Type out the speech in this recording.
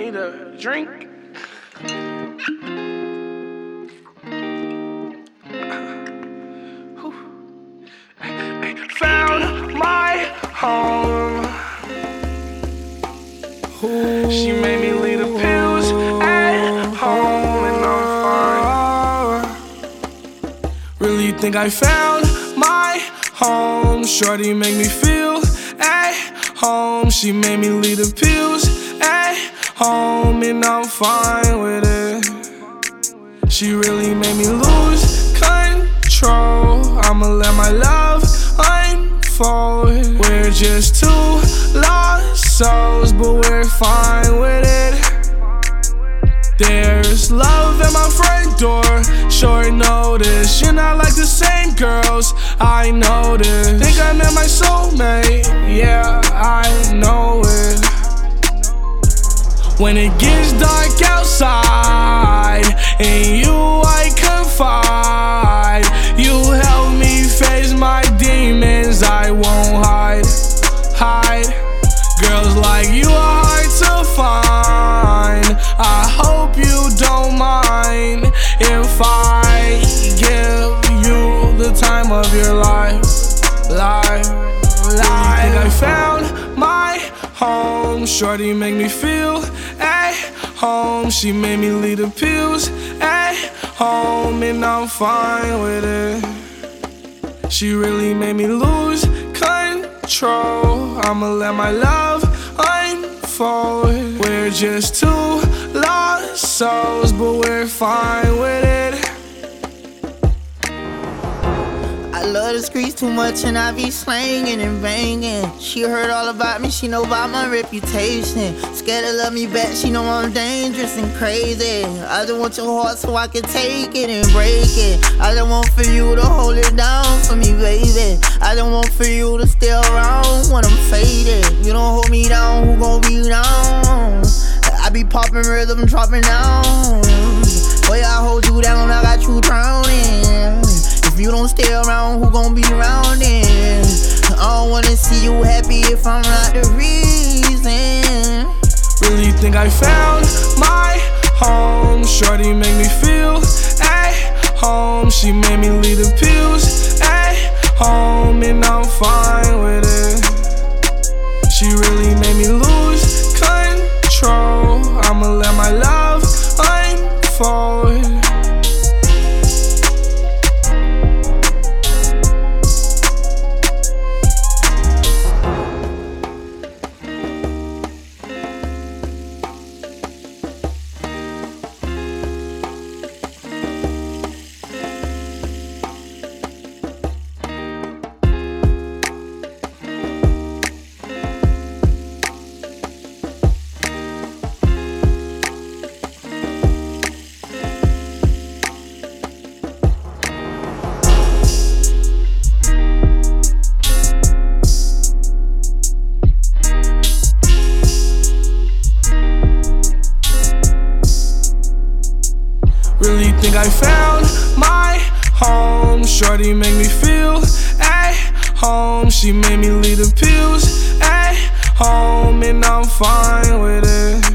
need a drink. Found my home. She made me leave the pills at home, and I'm fine. Really think I found my home. Shorty make me feel at home. She made me leave the pills home, and I'm fine with it. She really made me lose control. I'ma let my love unfold. We're just two lost souls, but we're fine with it. There's love at my front door. Short notice, you're not like the same girls. I noticed. Think I met my soulmate. When it gets dark outside, and you I confide. You help me face my demons. I won't hide, hide. Girls like you are hard to find. I hope you don't mind if I give you the time of your life. Life, life. I found my home. Shorty make me feel home. She made me leave the pills at home, and I'm fine with it. She really made me lose control. I'ma let my love unfold. We're just two lost souls, but we're fine with it. I love the streets too much and I be slanging and banging. She heard all about me, she know about my reputation. Scared to love me back, she know I'm dangerous and crazy. I just want your heart so I can take it and break it. I just want for you to hold it down for me, baby. I just want for you to stay around when I'm faded. You don't hold me down, who gon' be down? I be popping rhythm, dropping down. Boy, I hold you down, I got you drowning. Stay around, who gon' be around then? I don't wanna see you happy if I'm not the reason. Really think I found my home. Shorty make me feel at home. She made me leave the pills at home, and I'm fine think I found my home. Shorty make me feel at home. She made me leave the pills at home, and I'm fine with it.